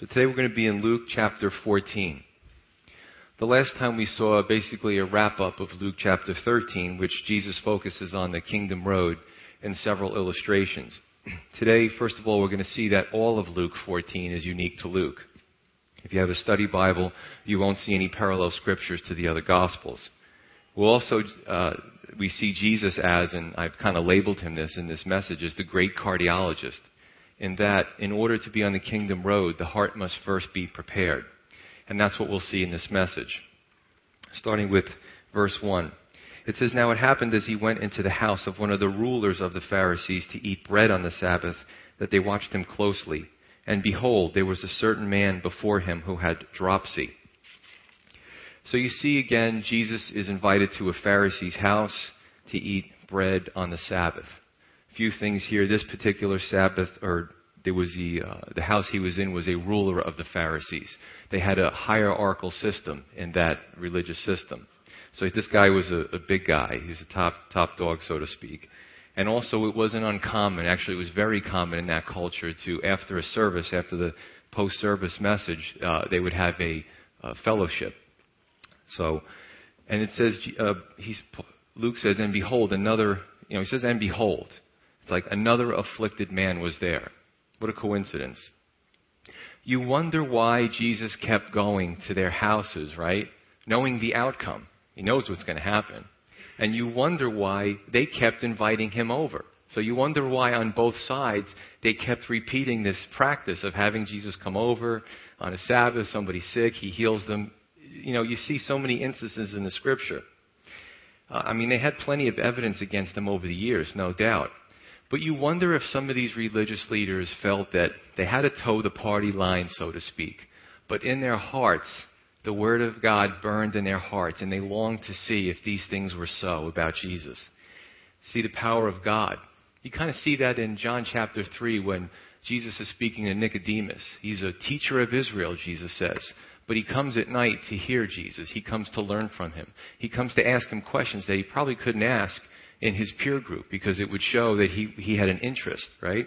So today we're going to be in Luke chapter 14. The last time we saw basically a wrap up of Luke chapter 13, which Jesus focuses on the kingdom road in several illustrations. Today, first of all, we're going to see that all of Luke 14 is unique to Luke. If you have a study Bible, you won't see any parallel scriptures to the other Gospels. We'll also, uh, we see Jesus as, and I've kind of labeled him this in this message, as the great cardiologist in that in order to be on the kingdom road, the heart must first be prepared. And that's what we'll see in this message. Starting with verse 1. It says, Now it happened as he went into the house of one of the rulers of the Pharisees to eat bread on the Sabbath that they watched him closely. And behold, there was a certain man before him who had dropsy. So you see again, Jesus is invited to a Pharisee's house to eat bread on the Sabbath few things here. This particular Sabbath, or there was the uh, the house he was in was a ruler of the Pharisees. They had a hierarchical system in that religious system. So this guy was a, a big guy. He's a top top dog, so to speak. And also, it wasn't uncommon. Actually, it was very common in that culture to, after a service, after the post-service message, uh, they would have a, a fellowship. So, and it says, uh, Luke says, and behold, another, you know, he says, and behold. It's like another afflicted man was there. What a coincidence. You wonder why Jesus kept going to their houses, right? Knowing the outcome. He knows what's going to happen. And you wonder why they kept inviting him over. So you wonder why on both sides they kept repeating this practice of having Jesus come over on a Sabbath, somebody's sick, he heals them. You know, you see so many instances in the scripture. Uh, I mean, they had plenty of evidence against them over the years, no doubt. But you wonder if some of these religious leaders felt that they had to toe the party line, so to speak. But in their hearts, the Word of God burned in their hearts, and they longed to see if these things were so about Jesus. See the power of God. You kind of see that in John chapter 3 when Jesus is speaking to Nicodemus. He's a teacher of Israel, Jesus says. But he comes at night to hear Jesus. He comes to learn from him. He comes to ask him questions that he probably couldn't ask in his peer group because it would show that he, he had an interest, right?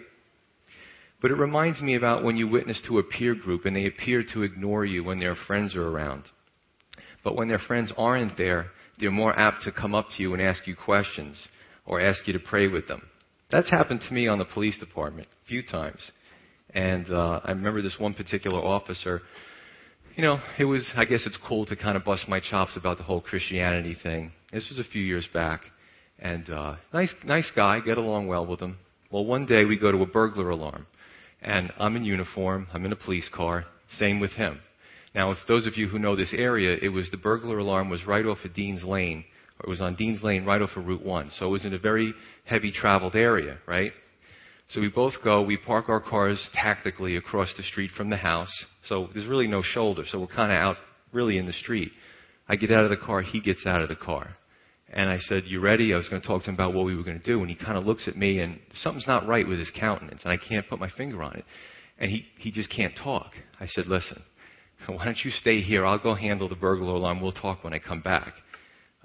But it reminds me about when you witness to a peer group and they appear to ignore you when their friends are around. But when their friends aren't there, they're more apt to come up to you and ask you questions or ask you to pray with them. That's happened to me on the police department a few times. And uh, I remember this one particular officer. You know, it was, I guess it's cool to kind of bust my chops about the whole Christianity thing. This was a few years back. And uh, nice, nice guy, get along well with him. Well, one day we go to a burglar alarm, and I'm in uniform. I'm in a police car. Same with him. Now, if those of you who know this area, it was the burglar alarm was right off of Dean's Lane, or it was on Dean's Lane, right off of Route One. So it was in a very heavy traveled area, right? So we both go. We park our cars tactically across the street from the house. So there's really no shoulder. So we're kind of out really in the street. I get out of the car. He gets out of the car. And I said, You ready? I was going to talk to him about what we were going to do. And he kind of looks at me, and something's not right with his countenance, and I can't put my finger on it. And he, he just can't talk. I said, Listen, why don't you stay here? I'll go handle the burglar alarm. We'll talk when I come back.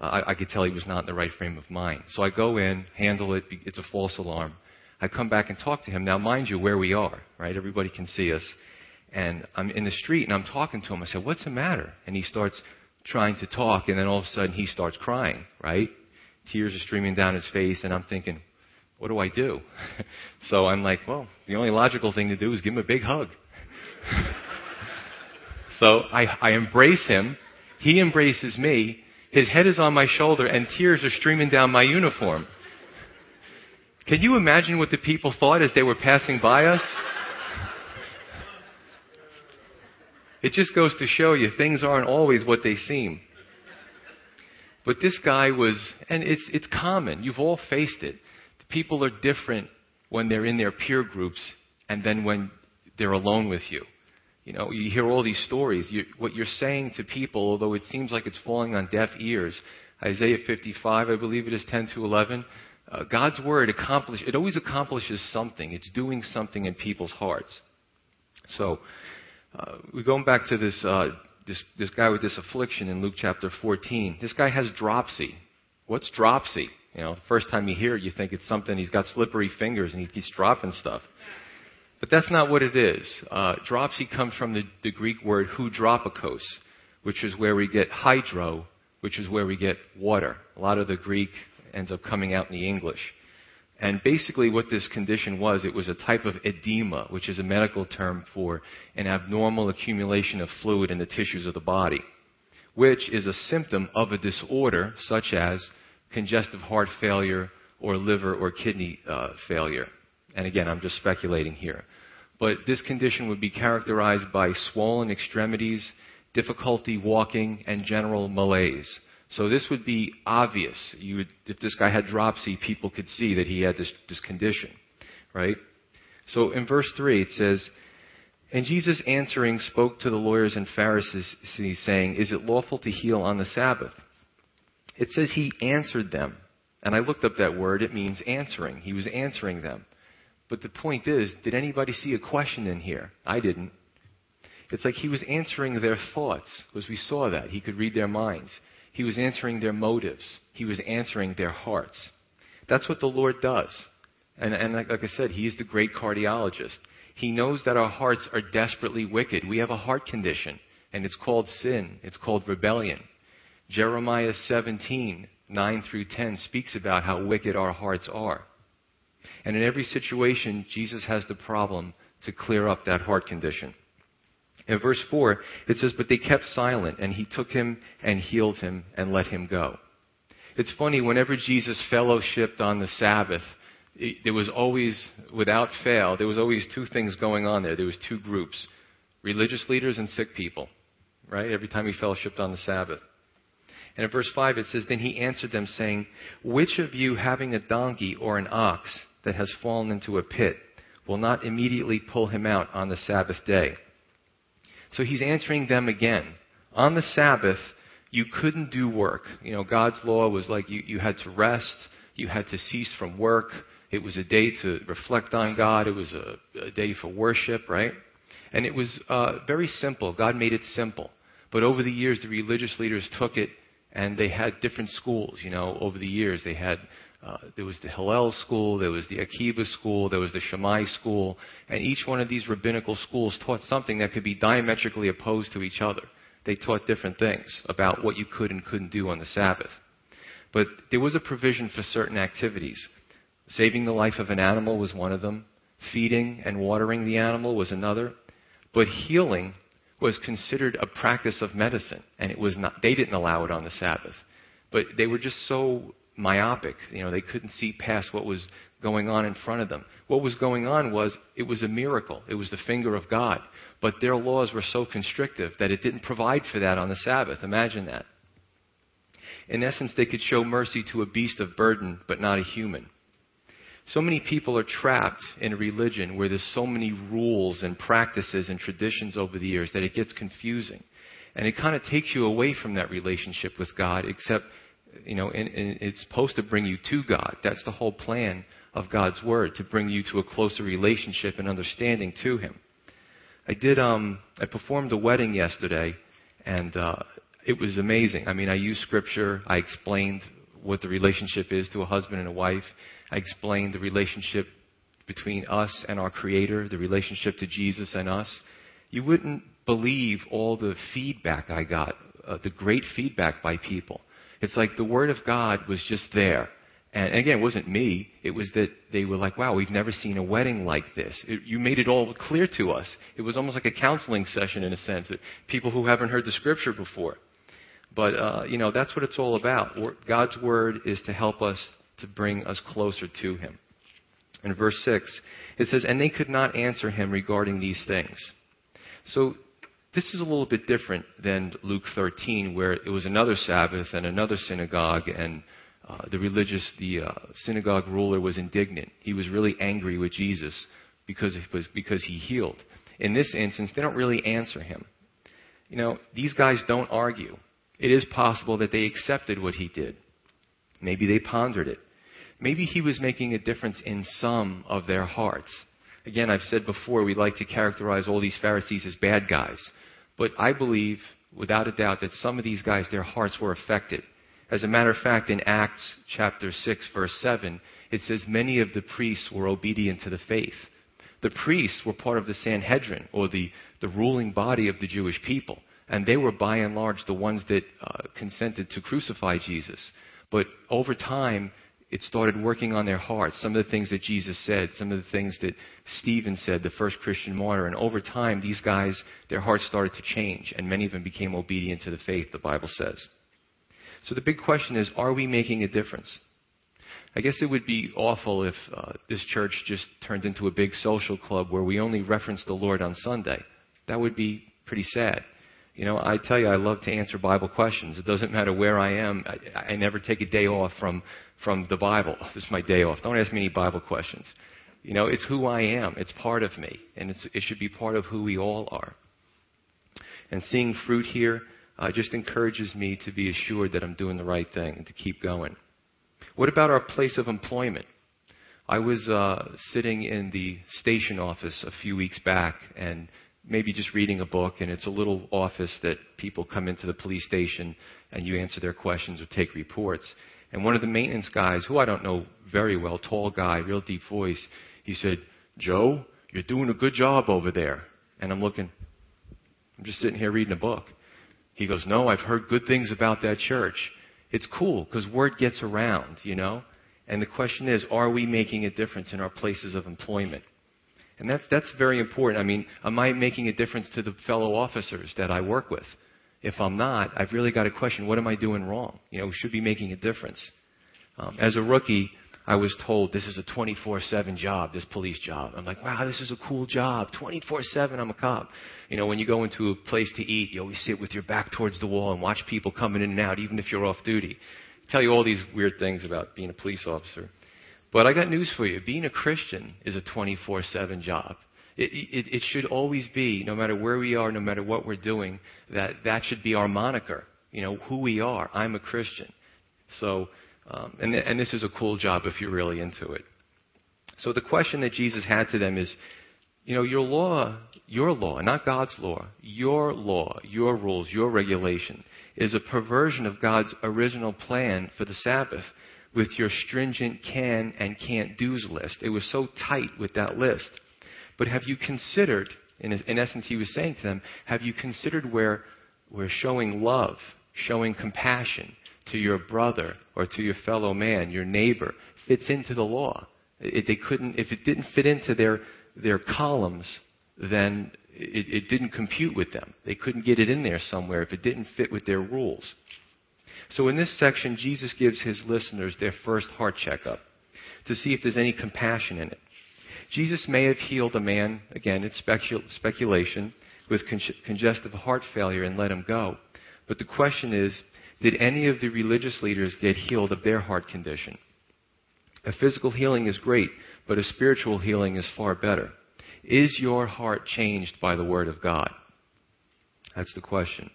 Uh, I, I could tell he was not in the right frame of mind. So I go in, handle it. It's a false alarm. I come back and talk to him. Now, mind you, where we are, right? Everybody can see us. And I'm in the street, and I'm talking to him. I said, What's the matter? And he starts trying to talk, and then all of a sudden he starts crying, right? Tears are streaming down his face, and I'm thinking, what do I do? so I'm like, well, the only logical thing to do is give him a big hug. so I, I embrace him. He embraces me. His head is on my shoulder, and tears are streaming down my uniform. Can you imagine what the people thought as they were passing by us? It just goes to show you things aren't always what they seem. But this guy was, and it's, it's common. You've all faced it. People are different when they're in their peer groups and then when they're alone with you. You know, you hear all these stories. You, what you're saying to people, although it seems like it's falling on deaf ears, Isaiah 55, I believe it is 10 to 11. Uh, God's word accomplish, it always accomplishes something. It's doing something in people's hearts. So, uh, we're going back to this, uh, this, this guy with this affliction in Luke chapter 14. This guy has dropsy. What's dropsy? You know, the first time you hear it, you think it's something, he's got slippery fingers and he keeps dropping stuff. But that's not what it is. Uh, dropsy comes from the, the Greek word hydropikos, which is where we get hydro, which is where we get water. A lot of the Greek ends up coming out in the English. And basically, what this condition was, it was a type of edema, which is a medical term for an abnormal accumulation of fluid in the tissues of the body, which is a symptom of a disorder such as congestive heart failure or liver or kidney uh, failure. And again, I'm just speculating here. But this condition would be characterized by swollen extremities, difficulty walking, and general malaise. So this would be obvious. Would, if this guy had dropsy, people could see that he had this, this condition, right? So in verse 3, it says, And Jesus answering spoke to the lawyers and Pharisees, saying, Is it lawful to heal on the Sabbath? It says he answered them. And I looked up that word. It means answering. He was answering them. But the point is, did anybody see a question in here? I didn't. It's like he was answering their thoughts, because we saw that. He could read their minds. He was answering their motives. He was answering their hearts. That's what the Lord does. And, and like, like I said, He is the great cardiologist. He knows that our hearts are desperately wicked. We have a heart condition, and it's called sin. It's called rebellion. Jeremiah 17, 9 through 10 speaks about how wicked our hearts are. And in every situation, Jesus has the problem to clear up that heart condition. In verse 4, it says, But they kept silent, and he took him and healed him and let him go. It's funny, whenever Jesus fellowshipped on the Sabbath, it, there was always, without fail, there was always two things going on there. There was two groups religious leaders and sick people, right? Every time he fellowshipped on the Sabbath. And in verse 5 it says, Then he answered them, saying, Which of you having a donkey or an ox that has fallen into a pit will not immediately pull him out on the Sabbath day? So he's answering them again. On the Sabbath, you couldn't do work. You know, God's law was like you, you had to rest, you had to cease from work. It was a day to reflect on God, it was a, a day for worship, right? And it was uh, very simple. God made it simple. But over the years, the religious leaders took it and they had different schools. You know, over the years, they had uh, there was the Hillel school, there was the Akiva school, there was the Shammai school, and each one of these rabbinical schools taught something that could be diametrically opposed to each other. They taught different things about what you could and couldn't do on the Sabbath. But there was a provision for certain activities. Saving the life of an animal was one of them. Feeding and watering the animal was another. But healing was considered a practice of medicine, and it was not, they didn't allow it on the Sabbath. But they were just so myopic. You know, they couldn't see past what was going on in front of them. What was going on was it was a miracle. It was the finger of God. But their laws were so constrictive that it didn't provide for that on the Sabbath. Imagine that. In essence, they could show mercy to a beast of burden, but not a human. So many people are trapped in a religion where there's so many rules and practices and traditions over the years that it gets confusing. And it kind of takes you away from that relationship with God, except you know, and, and it's supposed to bring you to God. That's the whole plan of God's Word, to bring you to a closer relationship and understanding to Him. I did, um, I performed a wedding yesterday, and uh, it was amazing. I mean, I used Scripture. I explained what the relationship is to a husband and a wife. I explained the relationship between us and our Creator, the relationship to Jesus and us. You wouldn't believe all the feedback I got, uh, the great feedback by people. It's like the Word of God was just there. And again, it wasn't me. It was that they were like, wow, we've never seen a wedding like this. It, you made it all clear to us. It was almost like a counseling session in a sense. People who haven't heard the scripture before. But, uh, you know, that's what it's all about. God's word is to help us to bring us closer to Him. In verse 6, it says, And they could not answer him regarding these things. So this is a little bit different than Luke 13, where it was another Sabbath and another synagogue, and uh, the religious, the uh, synagogue ruler was indignant. He was really angry with Jesus because, was, because he healed. In this instance, they don't really answer him. You know, these guys don't argue. It is possible that they accepted what he did. Maybe they pondered it. Maybe he was making a difference in some of their hearts. Again, I've said before, we like to characterize all these Pharisees as bad guys. But I believe, without a doubt, that some of these guys, their hearts were affected. As a matter of fact, in Acts chapter 6, verse 7, it says, Many of the priests were obedient to the faith. The priests were part of the Sanhedrin, or the, the ruling body of the Jewish people. And they were by and large the ones that uh, consented to crucify Jesus. But over time, it started working on their hearts. Some of the things that Jesus said, some of the things that Stephen said, the first Christian martyr. And over time, these guys, their hearts started to change, and many of them became obedient to the faith, the Bible says. So the big question is are we making a difference? I guess it would be awful if uh, this church just turned into a big social club where we only reference the Lord on Sunday. That would be pretty sad. You know, I tell you, I love to answer Bible questions. It doesn't matter where I am. I, I never take a day off from from the Bible. This is my day off. Don't ask me any Bible questions. You know, it's who I am. It's part of me. And it should be part of who we all are. And seeing fruit here uh, just encourages me to be assured that I'm doing the right thing and to keep going. What about our place of employment? I was uh, sitting in the station office a few weeks back and maybe just reading a book, and it's a little office that people come into the police station and you answer their questions or take reports. And one of the maintenance guys, who I don't know very well, tall guy, real deep voice, he said, Joe, you're doing a good job over there. And I'm looking, I'm just sitting here reading a book. He goes, No, I've heard good things about that church. It's cool because word gets around, you know? And the question is, are we making a difference in our places of employment? And that's, that's very important. I mean, am I making a difference to the fellow officers that I work with? If I'm not, I've really got to question what am I doing wrong? You know, we should be making a difference. Um, as a rookie, I was told this is a 24 7 job, this police job. I'm like, wow, this is a cool job. 24 7, I'm a cop. You know, when you go into a place to eat, you always sit with your back towards the wall and watch people coming in and out, even if you're off duty. I tell you all these weird things about being a police officer. But I got news for you. Being a Christian is a 24 7 job. It, it, it, should always be, no matter where we are, no matter what we're doing, that that should be our moniker. You know, who we are. I'm a Christian. So, um, and, and this is a cool job if you're really into it. So the question that Jesus had to them is, you know, your law, your law, not God's law, your law, your rules, your regulation is a perversion of God's original plan for the Sabbath with your stringent can and can't do's list. It was so tight with that list. But have you considered, in, in essence, he was saying to them, have you considered where, where showing love, showing compassion to your brother or to your fellow man, your neighbor, fits into the law? It, they couldn't, if it didn't fit into their, their columns, then it, it didn't compute with them. They couldn't get it in there somewhere if it didn't fit with their rules. So in this section, Jesus gives his listeners their first heart checkup to see if there's any compassion in it. Jesus may have healed a man, again, it's specul- speculation, with con- congestive heart failure and let him go. But the question is, did any of the religious leaders get healed of their heart condition? A physical healing is great, but a spiritual healing is far better. Is your heart changed by the Word of God? That's the question.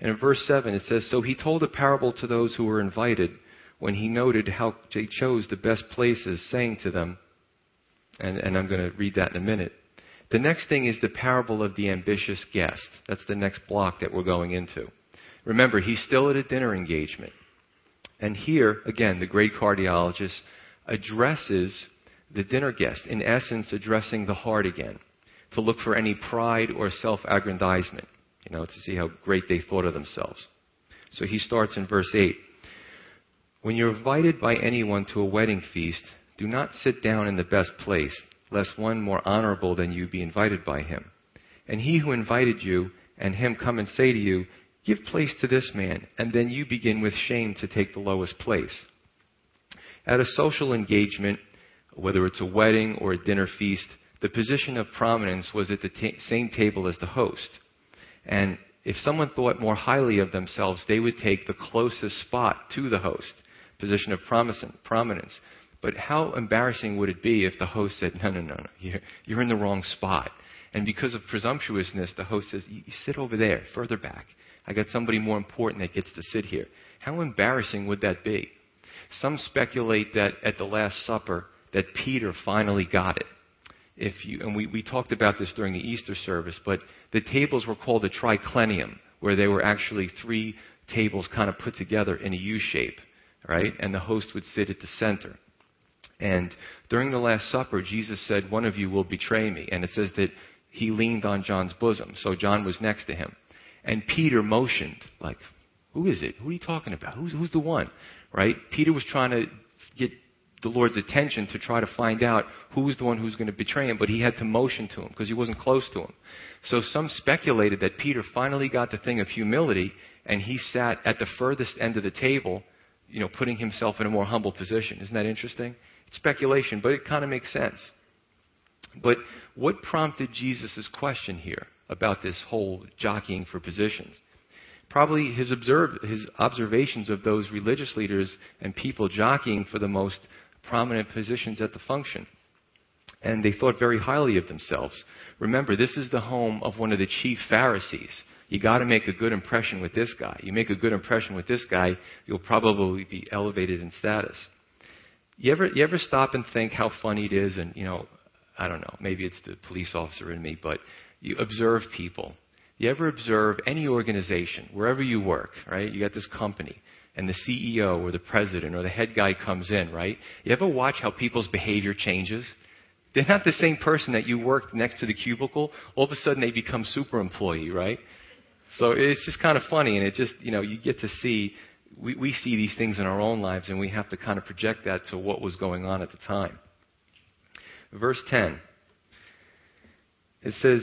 And in verse 7, it says So he told a parable to those who were invited when he noted how they chose the best places, saying to them, and, and I'm going to read that in a minute. The next thing is the parable of the ambitious guest. That's the next block that we're going into. Remember, he's still at a dinner engagement. And here, again, the great cardiologist addresses the dinner guest, in essence, addressing the heart again, to look for any pride or self aggrandizement, you know, to see how great they thought of themselves. So he starts in verse 8. When you're invited by anyone to a wedding feast, do not sit down in the best place, lest one more honorable than you be invited by him. And he who invited you and him come and say to you, Give place to this man, and then you begin with shame to take the lowest place. At a social engagement, whether it's a wedding or a dinner feast, the position of prominence was at the same table as the host. And if someone thought more highly of themselves, they would take the closest spot to the host, position of prominence. But how embarrassing would it be if the host said, No, no, no, no, you're, in the wrong spot. And because of presumptuousness, the host says, You sit over there, further back. I got somebody more important that gets to sit here. How embarrassing would that be? Some speculate that at the Last Supper, that Peter finally got it. If you, and we, we talked about this during the Easter service, but the tables were called a triclinium, where they were actually three tables kind of put together in a U shape, right? And the host would sit at the center. And during the Last Supper, Jesus said, One of you will betray me. And it says that he leaned on John's bosom. So John was next to him. And Peter motioned, like, Who is it? Who are you talking about? Who's, who's the one? Right? Peter was trying to get the Lord's attention to try to find out who was the one who was going to betray him, but he had to motion to him because he wasn't close to him. So some speculated that Peter finally got the thing of humility and he sat at the furthest end of the table, you know, putting himself in a more humble position. Isn't that interesting? It's speculation, but it kind of makes sense. But what prompted Jesus' question here about this whole jockeying for positions? Probably his, observe, his observations of those religious leaders and people jockeying for the most prominent positions at the function. And they thought very highly of themselves. Remember, this is the home of one of the chief Pharisees. You got to make a good impression with this guy. You make a good impression with this guy, you'll probably be elevated in status. You ever, you ever stop and think how funny it is? And, you know, I don't know, maybe it's the police officer in me, but you observe people. You ever observe any organization, wherever you work, right? You got this company and the CEO or the president or the head guy comes in, right? You ever watch how people's behavior changes? They're not the same person that you worked next to the cubicle. All of a sudden they become super employee, right? So it's just kind of funny and it just, you know, you get to see, we, we see these things in our own lives and we have to kind of project that to what was going on at the time. Verse 10. It says,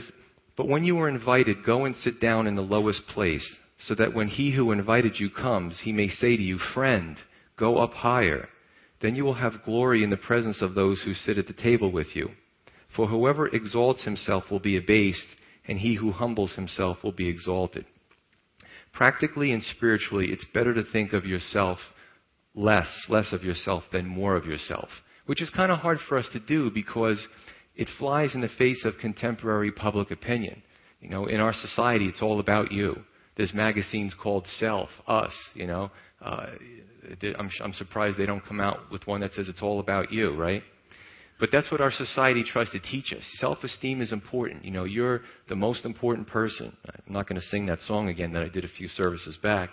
But when you are invited, go and sit down in the lowest place so that when he who invited you comes, he may say to you, Friend, go up higher. Then you will have glory in the presence of those who sit at the table with you. For whoever exalts himself will be abased, and he who humbles himself will be exalted. Practically and spiritually, it's better to think of yourself less, less of yourself than more of yourself, which is kind of hard for us to do because it flies in the face of contemporary public opinion. You know, in our society, it's all about you. There's magazines called Self, Us, you know. Uh, I'm, I'm surprised they don't come out with one that says it's all about you, right? But that's what our society tries to teach us. Self esteem is important. You know, you're the most important person. I'm not going to sing that song again that I did a few services back.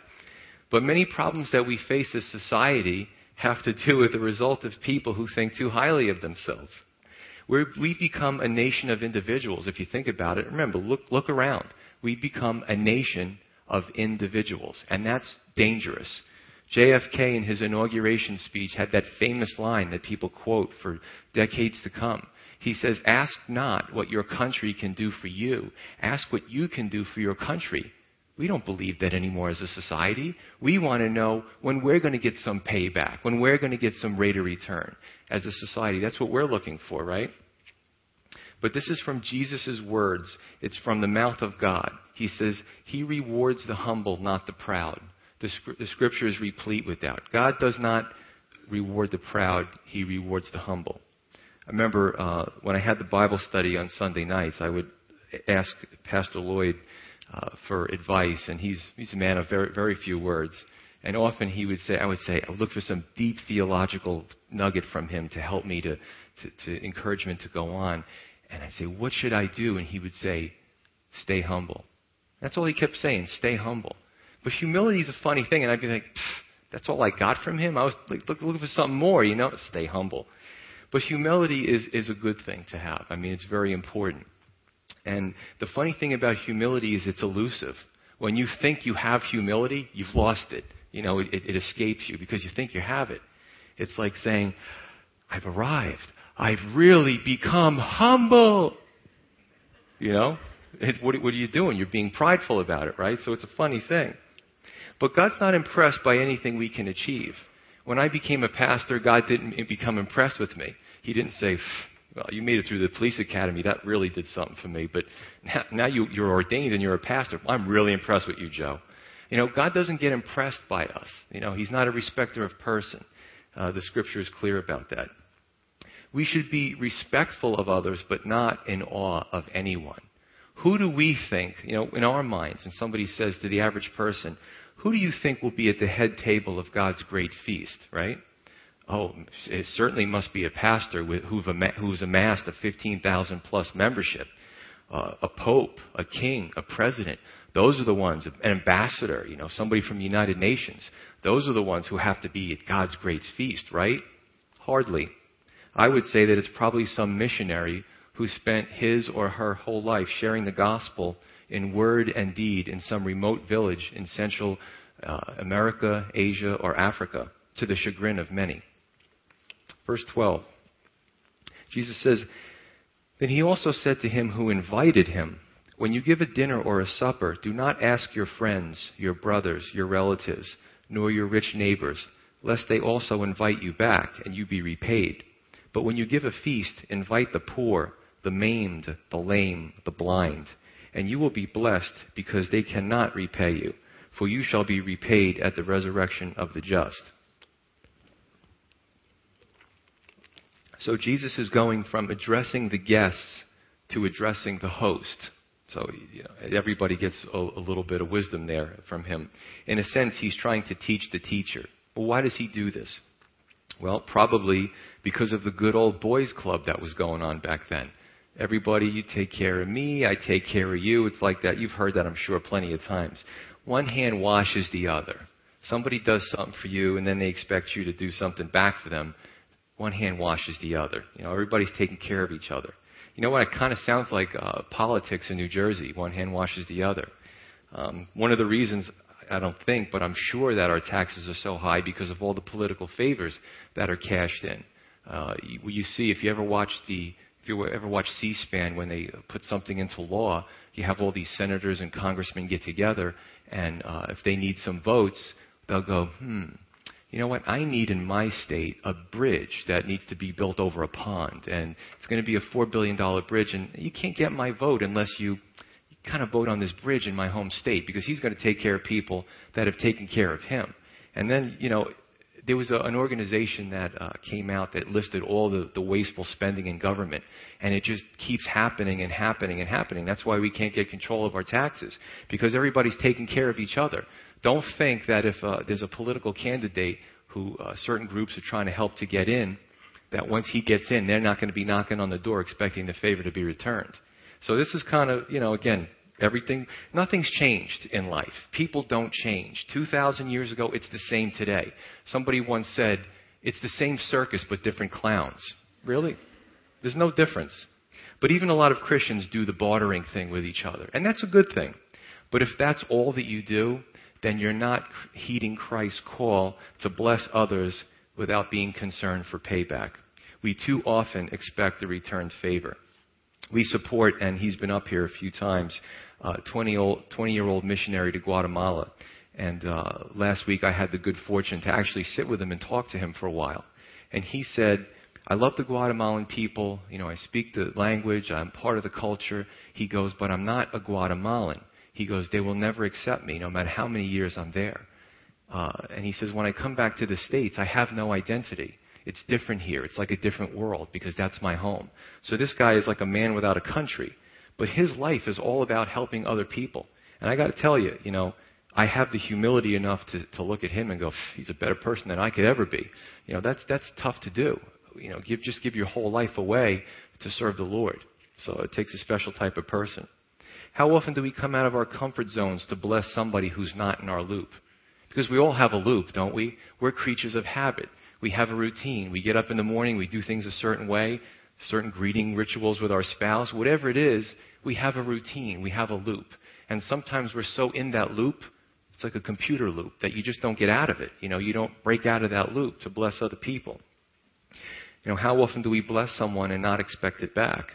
But many problems that we face as society have to do with the result of people who think too highly of themselves. we we become a nation of individuals, if you think about it. Remember, look, look around. We become a nation of individuals. And that's dangerous. JFK, in his inauguration speech, had that famous line that people quote for decades to come. He says, Ask not what your country can do for you, ask what you can do for your country. We don't believe that anymore as a society. We want to know when we're going to get some payback, when we're going to get some rate of return as a society. That's what we're looking for, right? But this is from Jesus' words. It's from the mouth of God. He says, He rewards the humble, not the proud. The, the scripture is replete with that. God does not reward the proud, He rewards the humble. I remember uh, when I had the Bible study on Sunday nights, I would ask Pastor Lloyd uh, for advice, and he's, he's a man of very, very few words. And often he would say, I would say, I would look for some deep theological nugget from him to help me to, to, to encouragement to go on. And I'd say, What should I do? And he would say, Stay humble. That's all he kept saying, stay humble. But humility is a funny thing, and I'd be like, that's all I got from him? I was like, look, looking for something more, you know? Stay humble. But humility is, is a good thing to have. I mean, it's very important. And the funny thing about humility is it's elusive. When you think you have humility, you've lost it. You know, it, it escapes you because you think you have it. It's like saying, I've arrived. I've really become humble. You know? what, what are you doing? You're being prideful about it, right? So it's a funny thing. But God's not impressed by anything we can achieve. When I became a pastor, God didn't become impressed with me. He didn't say, well, you made it through the police academy. That really did something for me. But now, now you, you're ordained and you're a pastor. I'm really impressed with you, Joe. You know, God doesn't get impressed by us. You know, He's not a respecter of person. Uh, the scripture is clear about that. We should be respectful of others, but not in awe of anyone. Who do we think, you know, in our minds, and somebody says to the average person, who do you think will be at the head table of God's great feast, right? Oh, it certainly must be a pastor who's amassed a 15,000 plus membership, uh, a pope, a king, a president. Those are the ones, an ambassador, you know, somebody from the United Nations. Those are the ones who have to be at God's great feast, right? Hardly. I would say that it's probably some missionary who spent his or her whole life sharing the gospel in word and deed in some remote village in Central uh, America, Asia, or Africa, to the chagrin of many. Verse 12. Jesus says, Then he also said to him who invited him, When you give a dinner or a supper, do not ask your friends, your brothers, your relatives, nor your rich neighbors, lest they also invite you back and you be repaid. But when you give a feast, invite the poor, the maimed, the lame, the blind, and you will be blessed because they cannot repay you, for you shall be repaid at the resurrection of the just. So Jesus is going from addressing the guests to addressing the host. So you know, everybody gets a, a, little bit of wisdom there from him. In a sense, he's trying to teach the teacher. Well, why does he do this? Well, probably because of the good old boys club that was going on back then. Everybody, you take care of me, I take care of you. It's like that. You've heard that, I'm sure, plenty of times. One hand washes the other. Somebody does something for you, and then they expect you to do something back for them. One hand washes the other. You know, everybody's taking care of each other. You know what? It kind of sounds like uh, politics in New Jersey. One hand washes the other. Um, one of the reasons I don't think, but I'm sure that our taxes are so high because of all the political favors that are cashed in. Uh, you, you see, if you ever watch the if you ever watch C-SPAN when they put something into law, you have all these senators and congressmen get together, and uh, if they need some votes, they'll go, hmm, you know what? I need in my state a bridge that needs to be built over a pond, and it's going to be a four billion dollar bridge, and you can't get my vote unless you kind of vote on this bridge in my home state because he's going to take care of people that have taken care of him. And then, you know, there was a, an organization that uh, came out that listed all the, the wasteful spending in government, and it just keeps happening and happening and happening. That's why we can't get control of our taxes because everybody's taking care of each other. Don't think that if uh, there's a political candidate who uh, certain groups are trying to help to get in, that once he gets in, they're not going to be knocking on the door expecting the favor to be returned. So this is kind of, you know, again, Everything, nothing's changed in life. People don't change. 2,000 years ago, it's the same today. Somebody once said, it's the same circus but different clowns. Really? There's no difference. But even a lot of Christians do the bartering thing with each other. And that's a good thing. But if that's all that you do, then you're not heeding Christ's call to bless others without being concerned for payback. We too often expect the returned favor we support, and he's been up here a few times, uh, 20, old, 20 year old missionary to Guatemala. And uh, last week I had the good fortune to actually sit with him and talk to him for a while. And he said, I love the Guatemalan people. You know, I speak the language. I'm part of the culture. He goes, but I'm not a Guatemalan. He goes, they will never accept me no matter how many years I'm there. Uh, and he says, when I come back to the States, I have no identity. It's different here. It's like a different world because that's my home. So this guy is like a man without a country. But his life is all about helping other people. And I got to tell you, you know, I have the humility enough to, to look at him and go, he's a better person than I could ever be. You know, that's, that's tough to do. You know, give, just give your whole life away to serve the Lord. So it takes a special type of person. How often do we come out of our comfort zones to bless somebody who's not in our loop? Because we all have a loop, don't we? We're creatures of habit we have a routine. We get up in the morning, we do things a certain way, certain greeting rituals with our spouse, whatever it is, we have a routine, we have a loop. And sometimes we're so in that loop, it's like a computer loop that you just don't get out of it. You know, you don't break out of that loop to bless other people. You know, how often do we bless someone and not expect it back?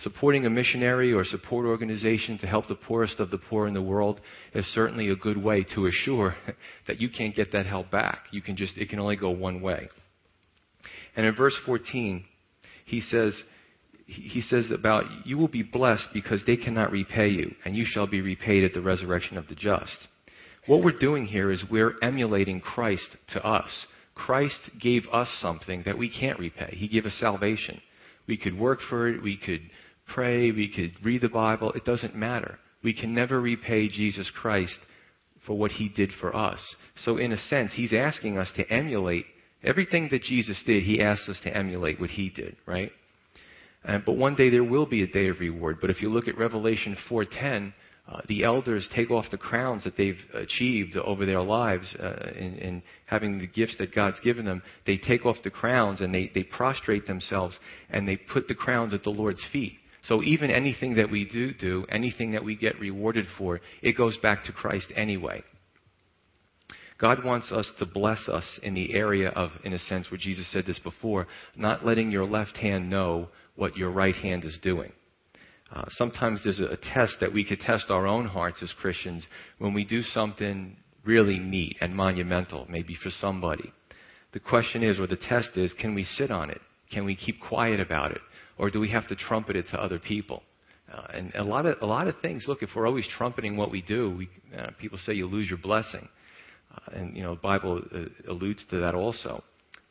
Supporting a missionary or support organization to help the poorest of the poor in the world is certainly a good way to assure that you can't get that help back. You can just, it can only go one way. And in verse 14, he says, he says about, you will be blessed because they cannot repay you, and you shall be repaid at the resurrection of the just. What we're doing here is we're emulating Christ to us. Christ gave us something that we can't repay. He gave us salvation. We could work for it. We could pray, we could read the Bible. It doesn't matter. We can never repay Jesus Christ for what he did for us. So, in a sense, he's asking us to emulate everything that Jesus did. He asks us to emulate what he did, right? And, but one day there will be a day of reward. But if you look at Revelation 4:10, Uh, the elders take off the crowns that they've achieved over their lives uh, in, in, having the gifts that God's given them. They take off the crowns and they, they prostrate themselves and they put the crowns at the Lord's feet. So even anything that we do do, anything that we get rewarded for, it goes back to Christ anyway. God wants us to bless us in the area of, in a sense, where Jesus said this before, not letting your left hand know what your right hand is doing. Uh, sometimes there's a, a test that we could test our own hearts as Christians when we do something really neat and monumental, maybe for somebody. The question is, or the test is, can we sit on it? Can we keep quiet about it? Or do we have to trumpet it to other people? Uh, and a lot of a lot of things. Look, if we're always trumpeting what we do, we, uh, people say you lose your blessing, uh, and you know the Bible uh, alludes to that also.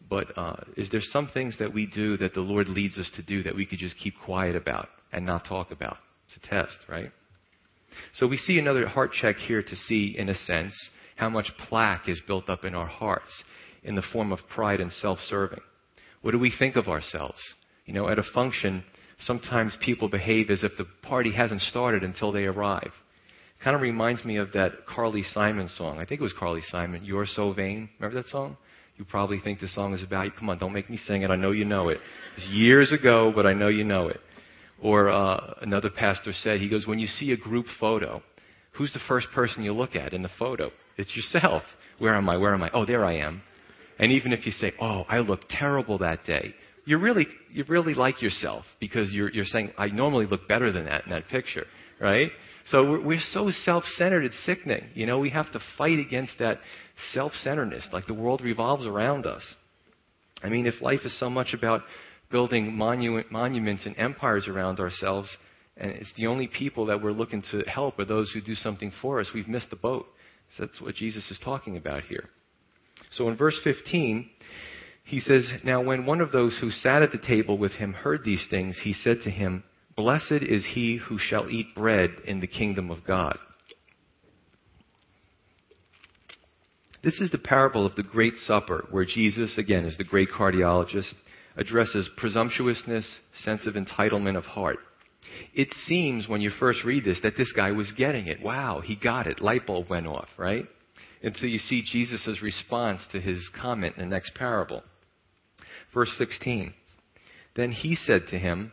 But uh, is there some things that we do that the Lord leads us to do that we could just keep quiet about and not talk about? It's a test, right? So we see another heart check here to see, in a sense, how much plaque is built up in our hearts in the form of pride and self-serving. What do we think of ourselves? You know, at a function, sometimes people behave as if the party hasn't started until they arrive. Kind of reminds me of that Carly Simon song. I think it was Carly Simon, You're So Vain. Remember that song? You probably think the song is about you. Come on, don't make me sing it. I know you know it. It's years ago, but I know you know it. Or uh, another pastor said, he goes, when you see a group photo, who's the first person you look at in the photo? It's yourself. Where am I? Where am I? Oh, there I am. And even if you say, oh, I look terrible that day, you really, you really like yourself because you're, you're saying, I normally look better than that in that picture, right? So we're, we're so self-centered, it's sickening. You know, we have to fight against that self-centeredness, like the world revolves around us. I mean, if life is so much about building monument, monuments and empires around ourselves, and it's the only people that we're looking to help are those who do something for us, we've missed the boat. So that's what Jesus is talking about here. So in verse 15, he says, Now when one of those who sat at the table with him heard these things, he said to him, Blessed is he who shall eat bread in the kingdom of God. This is the parable of the Great Supper, where Jesus, again, as the great cardiologist, addresses presumptuousness, sense of entitlement of heart. It seems, when you first read this, that this guy was getting it. Wow, he got it. Light bulb went off, right? Until you see Jesus' response to his comment in the next parable. Verse 16. Then he said to him,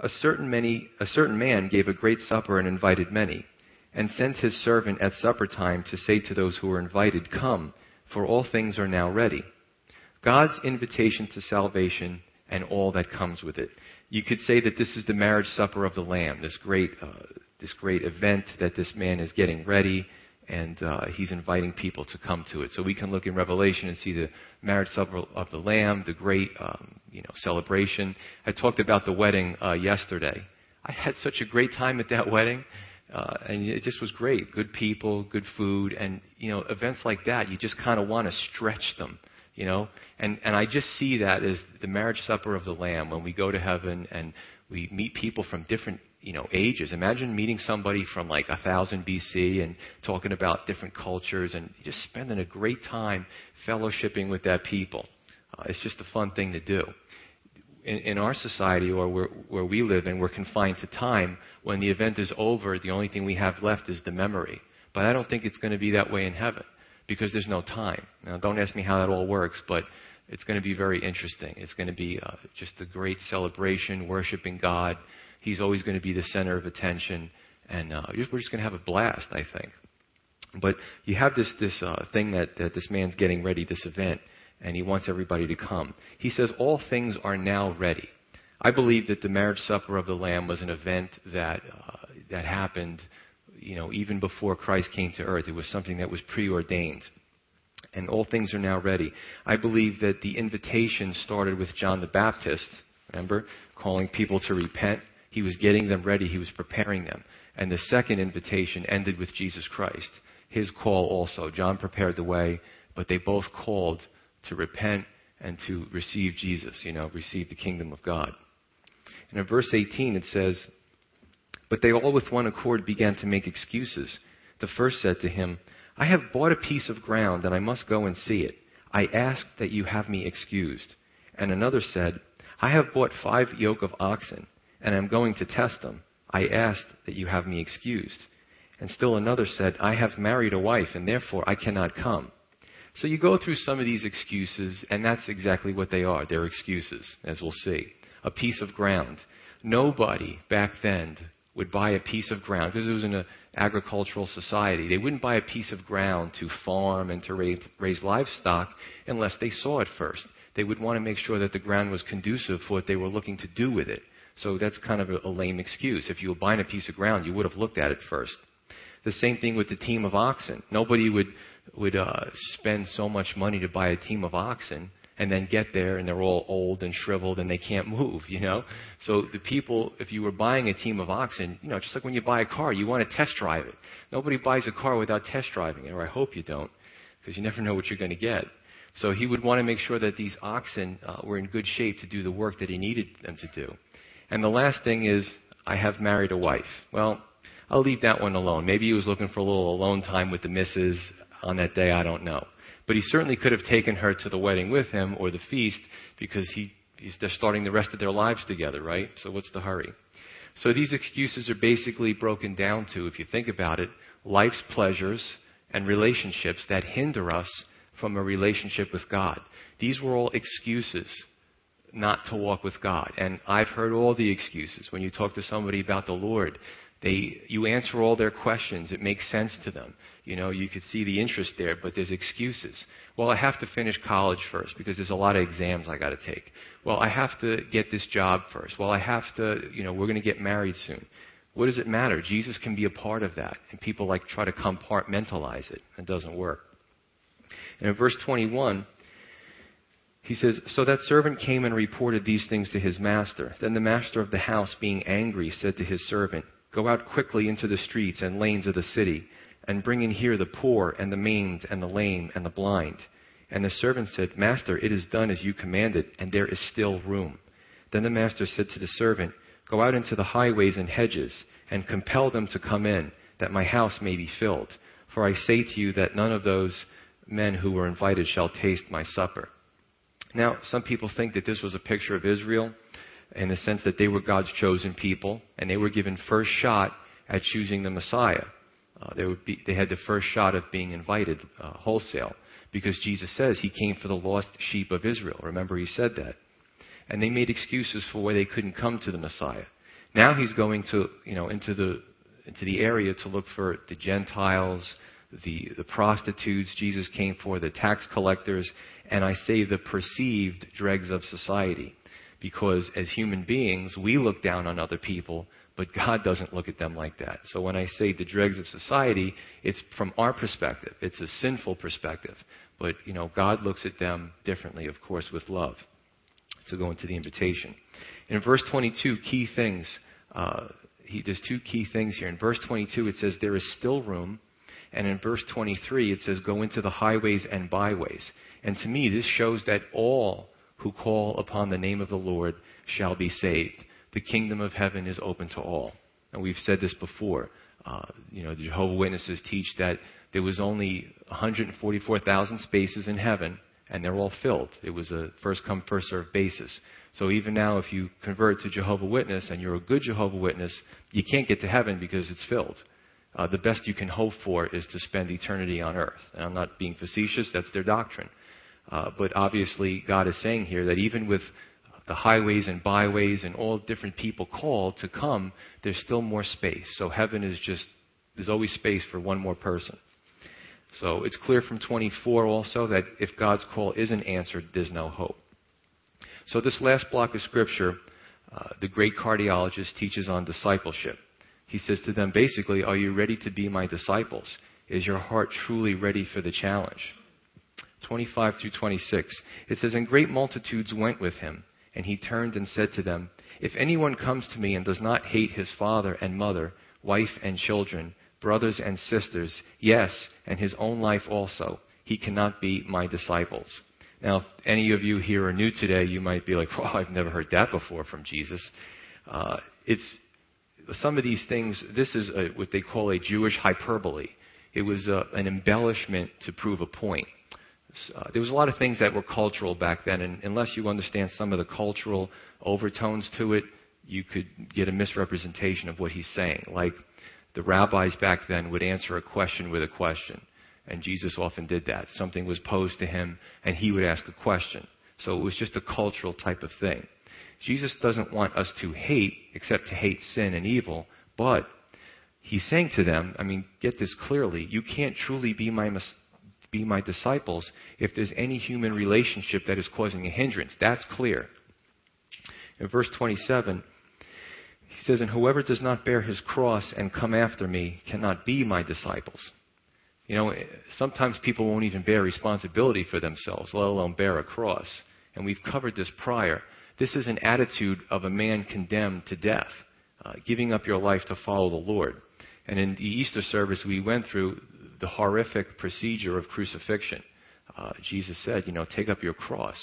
a certain, many, a certain man gave a great supper and invited many, and sent his servant at supper time to say to those who were invited, Come, for all things are now ready. God's invitation to salvation and all that comes with it. You could say that this is the marriage supper of the Lamb, this great, uh, this great event that this man is getting ready and uh, he's inviting people to come to it. So we can look in Revelation and see the marriage supper of the Lamb, the great um, you know celebration. I talked about the wedding uh, yesterday. I had such a great time at that wedding, uh, and it just was great. Good people, good food, and you know events like that. You just kind of want to stretch them. You know, and and I just see that as the marriage supper of the Lamb when we go to heaven and we meet people from different you know, ages. Imagine meeting somebody from like 1000 BC and talking about different cultures and just spending a great time fellowshipping with that people. Uh, it's just a fun thing to do. In, in our society or where, where we live and we're confined to time, when the event is over, the only thing we have left is the memory. But I don't think it's going to be that way in heaven because there's no time. Now, don't ask me how that all works, but it's going to be very interesting. It's going to be uh, just a great celebration, worshiping God, He's always going to be the center of attention, and uh, we're just going to have a blast, I think. But you have this this uh, thing that, that this man's getting ready, this event, and he wants everybody to come. He says all things are now ready. I believe that the marriage supper of the Lamb was an event that uh, that happened, you know, even before Christ came to earth. It was something that was preordained. And all things are now ready. I believe that the invitation started with John the Baptist, remember, calling people to repent he was getting them ready. He was preparing them. And the second invitation ended with Jesus Christ. His call also. John prepared the way, but they both called to repent and to receive Jesus, you know, receive the kingdom of God. And in verse 18 it says, But they all with one accord began to make excuses. The first said to him, I have bought a piece of ground and I must go and see it. I ask that you have me excused. And another said, I have bought five yoke of oxen and I'm going to test them. I asked that you have me excused. And still another said, I have married a wife, and therefore I cannot come. So you go through some of these excuses, and that's exactly what they are. They're excuses, as we'll see. A piece of ground. Nobody back then would buy a piece of ground, because it was in an agricultural society. They wouldn't buy a piece of ground to farm and to raise, raise livestock unless they saw it first. They would want to make sure that the ground was conducive for what they were looking to do with it. So that's kind of a, lame excuse. If you were buying a piece of ground, you would have looked at it first. The same thing with the team of oxen. Nobody would would uh, spend so much money to buy a team of oxen and then get there and they're all old and shriveled and they can't move, you know? So the people, if you were buying a team of oxen, you know, just like when you buy a car, you want to test drive it. Nobody buys a car without test driving it, or I hope you don't, because you never know what you're going to get. So he would want to make sure that these oxen uh, were in good shape to do the work that he needed them to do. And the last thing is, I have married a wife. Well, I'll leave that one alone. Maybe he was looking for a little alone time with the missus on that day, I don't know. But he certainly could have taken her to the wedding with him or the feast because he, he's, they're starting the rest of their lives together, right? So what's the hurry? So these excuses are basically broken down to, if you think about it, life's pleasures and relationships that hinder us from a relationship with God. These were all excuses not to walk with God. And I've heard all the excuses. When you talk to somebody about the Lord, they, you answer all their questions. It makes sense to them. You know, you could see the interest there, but there's excuses. Well, I have to finish college first because there's a lot of exams I got to take. Well, I have to get this job first. Well, I have to, you know, we're going to get married soon. What does it matter? Jesus can be a part of that. And people like try to compartmentalize it. It doesn't work. And in verse 21, he says, So that servant came and reported these things to his master. Then the master of the house, being angry, said to his servant, Go out quickly into the streets and lanes of the city, and bring in here the poor, and the maimed, and the lame, and the blind. And the servant said, Master, it is done as you commanded, and there is still room. Then the master said to the servant, Go out into the highways and hedges, and compel them to come in, that my house may be filled. For I say to you that none of those men who were invited shall taste my supper. Now, some people think that this was a picture of Israel in the sense that they were God's chosen people and they were given first shot at choosing the Messiah. Uh, they, would be, they had the first shot of being invited uh, wholesale because Jesus says he came for the lost sheep of Israel. Remember, he said that. And they made excuses for why they couldn't come to the Messiah. Now he's going to, you know, into the, into the area to look for the Gentiles, the, the prostitutes Jesus came for, the tax collectors, and I say the perceived dregs of society. Because as human beings, we look down on other people, but God doesn't look at them like that. So when I say the dregs of society, it's from our perspective. It's a sinful perspective. But, you know, God looks at them differently, of course, with love. To go into the invitation. In verse 22, key things. Uh, he, there's two key things here. In verse 22, it says, There is still room and in verse 23, it says, Go into the highways and byways. And to me, this shows that all who call upon the name of the Lord shall be saved. The kingdom of heaven is open to all. And we've said this before. Uh, you know, the Jehovah Witnesses teach that there was only 144,000 spaces in heaven, and they're all filled. It was a first come, first served basis. So even now, if you convert to Jehovah Witness and you're a good Jehovah Witness, you can't get to heaven because it's filled uh, the best you can hope for is to spend eternity on earth. And I'm not being facetious, that's their doctrine. Uh, but obviously, God is saying here that even with the highways and byways and all different people called to come, there's still more space. So heaven is just, there's always space for one more person. So it's clear from 24 also that if God's call isn't answered, there's no hope. So this last block of scripture, uh, the great cardiologist teaches on discipleship he says to them basically, Are you ready to be my disciples? Is your heart truly ready for the challenge? 25 through 26. It says, And great multitudes went with him, and he turned and said to them, If anyone comes to me and does not hate his father and mother, wife and children, brothers and sisters, yes, and his own life also, he cannot be my disciples. Now, if any of you here are new today, you might be like, well, I've never heard that before from Jesus. Uh, it's, some of these things, this is a, what they call a Jewish hyperbole. It was a, an embellishment to prove a point. Uh, there was a lot of things that were cultural back then, and unless you understand some of the cultural overtones to it, you could get a misrepresentation of what he's saying. Like the rabbis back then would answer a question with a question. And Jesus often did that. Something was posed to him, and he would ask a question. So it was just a cultural type of thing. Jesus doesn't want us to hate, except to hate sin and evil, but he's saying to them, I mean, get this clearly, you can't truly be my, be my disciples if there's any human relationship that is causing a hindrance. That's clear. In verse 27, he says, And whoever does not bear his cross and come after me cannot be my disciples. You know, sometimes people won't even bear responsibility for themselves, let alone bear a cross. And we've covered this prior. This is an attitude of a man condemned to death, uh, giving up your life to follow the Lord. And in the Easter service, we went through the horrific procedure of crucifixion. Uh, Jesus said, you know, take up your cross.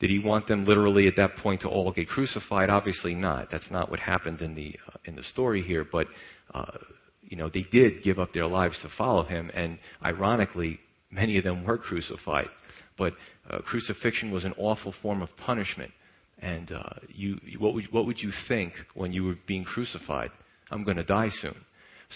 Did he want them literally at that point to all get crucified? Obviously not. That's not what happened in the uh, in the story here. But uh, you know, they did give up their lives to follow him, and ironically, many of them were crucified. But uh, crucifixion was an awful form of punishment. And uh, you, what, would, what would you think when you were being crucified? I'm going to die soon.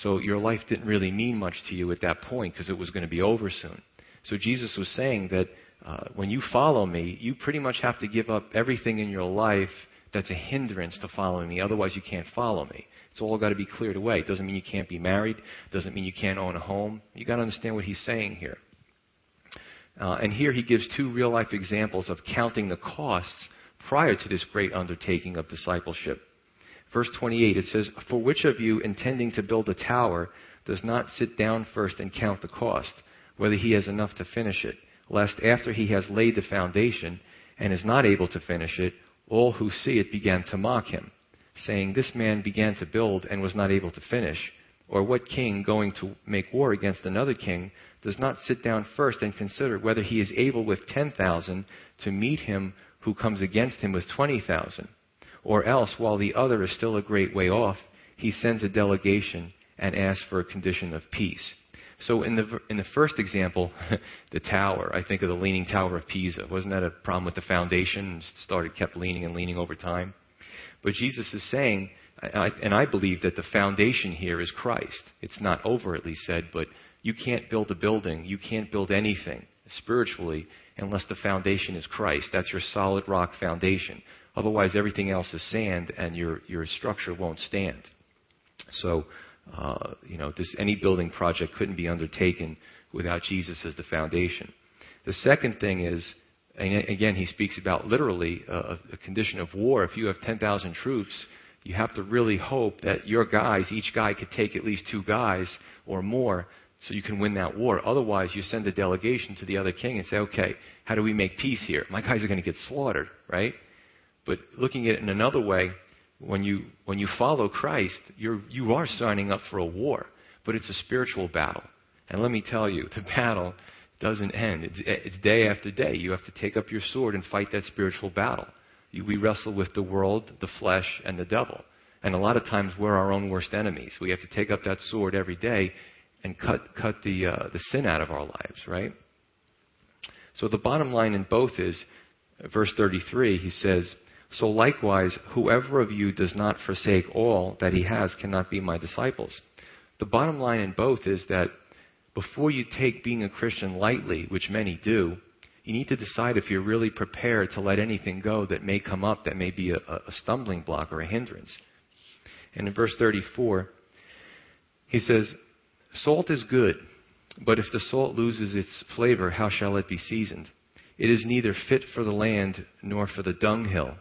So your life didn't really mean much to you at that point because it was going to be over soon. So Jesus was saying that uh, when you follow me, you pretty much have to give up everything in your life that's a hindrance to following me. Otherwise, you can't follow me. It's all got to be cleared away. It doesn't mean you can't be married. It Doesn't mean you can't own a home. You got to understand what he's saying here. Uh, and here he gives two real life examples of counting the costs prior to this great undertaking of discipleship. Verse 28, it says, For which of you intending to build a tower does not sit down first and count the cost, whether he has enough to finish it, lest after he has laid the foundation and is not able to finish it, all who see it begin to mock him, saying, This man began to build and was not able to finish. Or what king going to make war against another king does not sit down first and consider whether he is able with 10,000 to meet him who comes against him with 20,000. Or else, while the other is still a great way off, he sends a delegation and asks for a condition of peace. So in the, in the first example, the tower, I think of the Leaning Tower of Pisa. Wasn't that a problem with the foundation? It Started, kept leaning and leaning over time. But Jesus is saying, and I believe that the foundation here is Christ. It's not overtly said, but you can't build a building, you can't build anything spiritually unless the foundation is Christ. That's your solid rock foundation. Otherwise, everything else is sand, and your your structure won't stand. So, uh, you know, this any building project couldn't be undertaken without Jesus as the foundation. The second thing is, and again, he speaks about literally uh, a condition of war. If you have 10,000 troops, you have to really hope that your guys, each guy could take at least two guys or more so you can win that war. Otherwise, you send a delegation to the other king and say, okay, how do we make peace here? My guys are going to get slaughtered, right? But looking at it in another way, when you, when you follow Christ, you're, you are signing up for a war, but it's a spiritual battle. And let me tell you, the battle doesn't end. It's, it's day after day. You have to take up your sword and fight that spiritual battle. We wrestle with the world, the flesh, and the devil. And a lot of times we're our own worst enemies. We have to take up that sword every day and cut, cut the, uh, the sin out of our lives, right? So the bottom line in both is, verse 33, he says, So likewise, whoever of you does not forsake all that he has cannot be my disciples. The bottom line in both is that before you take being a Christian lightly, which many do, you need to decide if you're really prepared to let anything go that may come up that may be a, a stumbling block or a hindrance. And in verse 34, he says, Salt is good, but if the salt loses its flavor, how shall it be seasoned? It is neither fit for the land nor for the dunghill,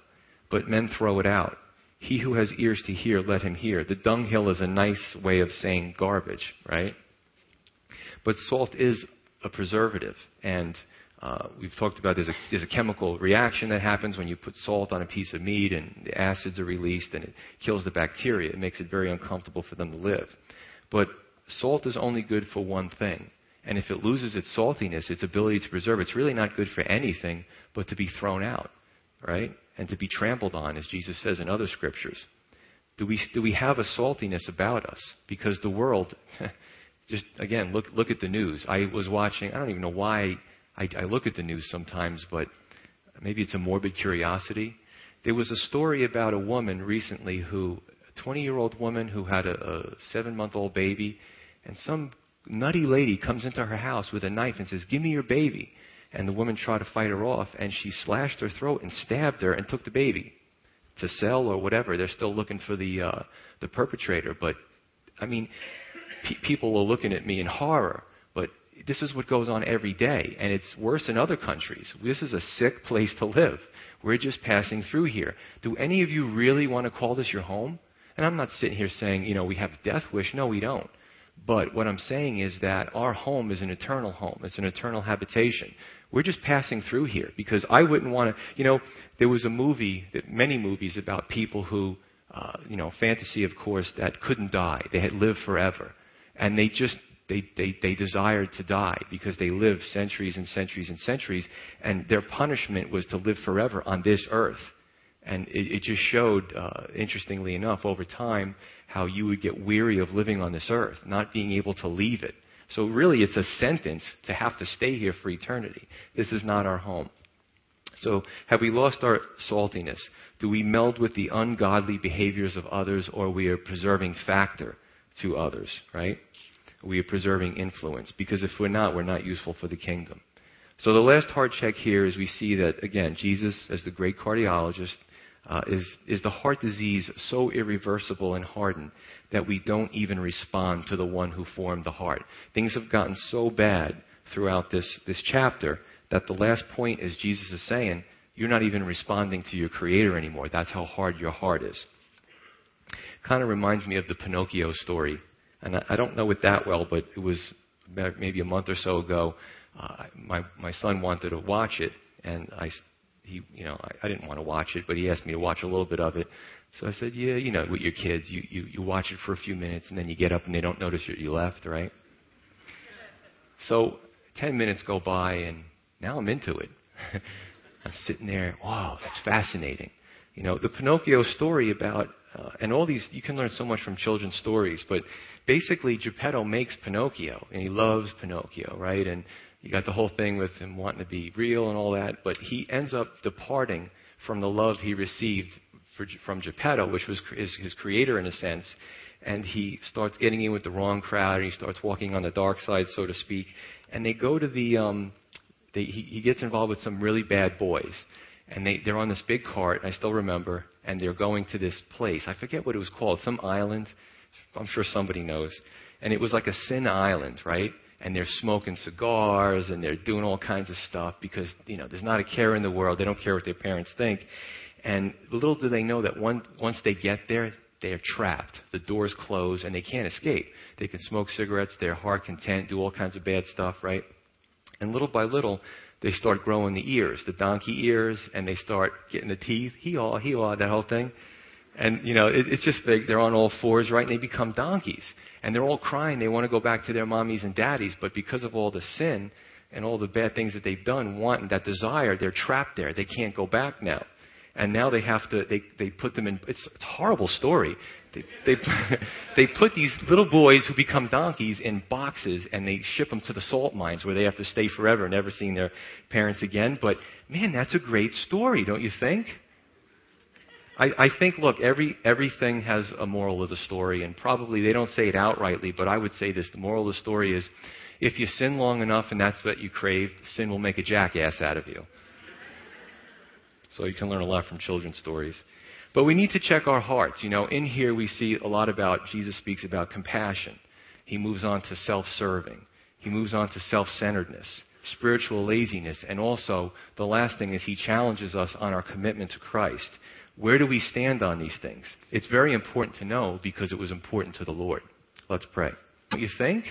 but men throw it out. He who has ears to hear, let him hear. The dunghill is a nice way of saying garbage, right? But salt is a preservative, and uh, we've talked about there's a, there's a chemical reaction that happens when you put salt on a piece of meat, and the acids are released, and it kills the bacteria. It makes it very uncomfortable for them to live. But salt is only good for one thing. And if it loses its saltiness, its ability to preserve, it's really not good for anything but to be thrown out, right? And to be trampled on, as Jesus says in other scriptures. Do we, do we have a saltiness about us? Because the world, just again, look, look at the news. I was watching, I don't even know why I, I look at the news sometimes, but maybe it's a morbid curiosity. There was a story about a woman recently who a 20 year old woman who had a, a seven month old baby, and some nutty lady comes into her house with a knife and says, Give me your baby. And the woman tried to fight her off, and she slashed her throat and stabbed her and took the baby to sell or whatever. They're still looking for the uh, the perpetrator, but I mean, pe- people are looking at me in horror. But this is what goes on every day, and it's worse in other countries. This is a sick place to live. We're just passing through here. Do any of you really want to call this your home? And I'm not sitting here saying, you know, we have a death wish. No, we don't. But what I'm saying is that our home is an eternal home. It's an eternal habitation. We're just passing through here because I wouldn't want to, you know, there was a movie, that, many movies about people who, uh, you know, fantasy, of course, that couldn't die. They had lived forever. And they just, they, they, they desired to die because they lived centuries and centuries and centuries. And their punishment was to live forever on this earth. And it, it just showed, uh, interestingly enough, over time, how you would get weary of living on this earth, not being able to leave it. So really, it's a sentence to have to stay here for eternity. This is not our home. So, have we lost our saltiness? Do we meld with the ungodly behaviors of others, or we are preserving factor to others, right? We are preserving influence. Because if we're not, we're not useful for the kingdom. So, the last heart check here is we see that, again, Jesus, as the great cardiologist, uh, is, is the heart disease so irreversible and hardened that we don't even respond to the one who formed the heart. Things have gotten so bad throughout this, this chapter that the last point is Jesus is saying, you're not even responding to your Creator anymore. That's how hard your heart is. Kind of reminds me of the Pinocchio story. And I, I don't know it that well, but it was maybe a month or so ago. Uh, my, my son wanted to watch it, and I he, you know, I, I didn't want to watch it, but he asked me to watch a little bit of it. So I said, yeah, you know, with your kids, you, you, you watch it for a few minutes and then you get up and they don't notice you left, right? So 10 minutes go by and now I'm into it. I'm sitting there, wow, that's fascinating. You know, the Pinocchio story about, uh, and all these, you can learn so much from children's stories, but basically Geppetto makes Pinocchio and he loves Pinocchio, right? And you got the whole thing with him wanting to be real and all that, but he ends up departing from the love he received for, from Geppetto, which was his, his creator in a sense, and he starts getting in with the wrong crowd, and he starts walking on the dark side, so to speak. And they go to the, um, they, he, he gets involved with some really bad boys, and they, they're on this big cart. I still remember, and they're going to this place. I forget what it was called, some island. I'm sure somebody knows. And it was like a sin island, right? And they're smoking cigars and they're doing all kinds of stuff because you know there's not a care in the world. They don't care what their parents think. And little do they know that one, once they get there, they are trapped. The doors close and they can't escape. They can smoke cigarettes, they're heart content, do all kinds of bad stuff, right? And little by little, they start growing the ears, the donkey ears, and they start getting the teeth, hee haw, hee haw, that whole thing. And, you know, it, it's just big. They're on all fours, right? And they become donkeys. And they're all crying. They want to go back to their mommies and daddies. But because of all the sin and all the bad things that they've done, want that desire, they're trapped there. They can't go back now. And now they have to, they, they put them in, it's, it's a horrible story. They, they, they put these little boys who become donkeys in boxes and they ship them to the salt mines where they have to stay forever, never seeing their parents again. But man, that's a great story, don't you think? I, I think, look, every, everything has a moral of the story, and probably they don't say it outrightly, but I would say this the moral of the story is if you sin long enough and that's what you crave, sin will make a jackass out of you. So you can learn a lot from children's stories. But we need to check our hearts. You know, in here we see a lot about, Jesus speaks about compassion. He moves on to self serving. He moves on to self centeredness, spiritual laziness, and also the last thing is he challenges us on our commitment to Christ. Where do we stand on these things? It's very important to know because it was important to the Lord. Let's pray. What you think?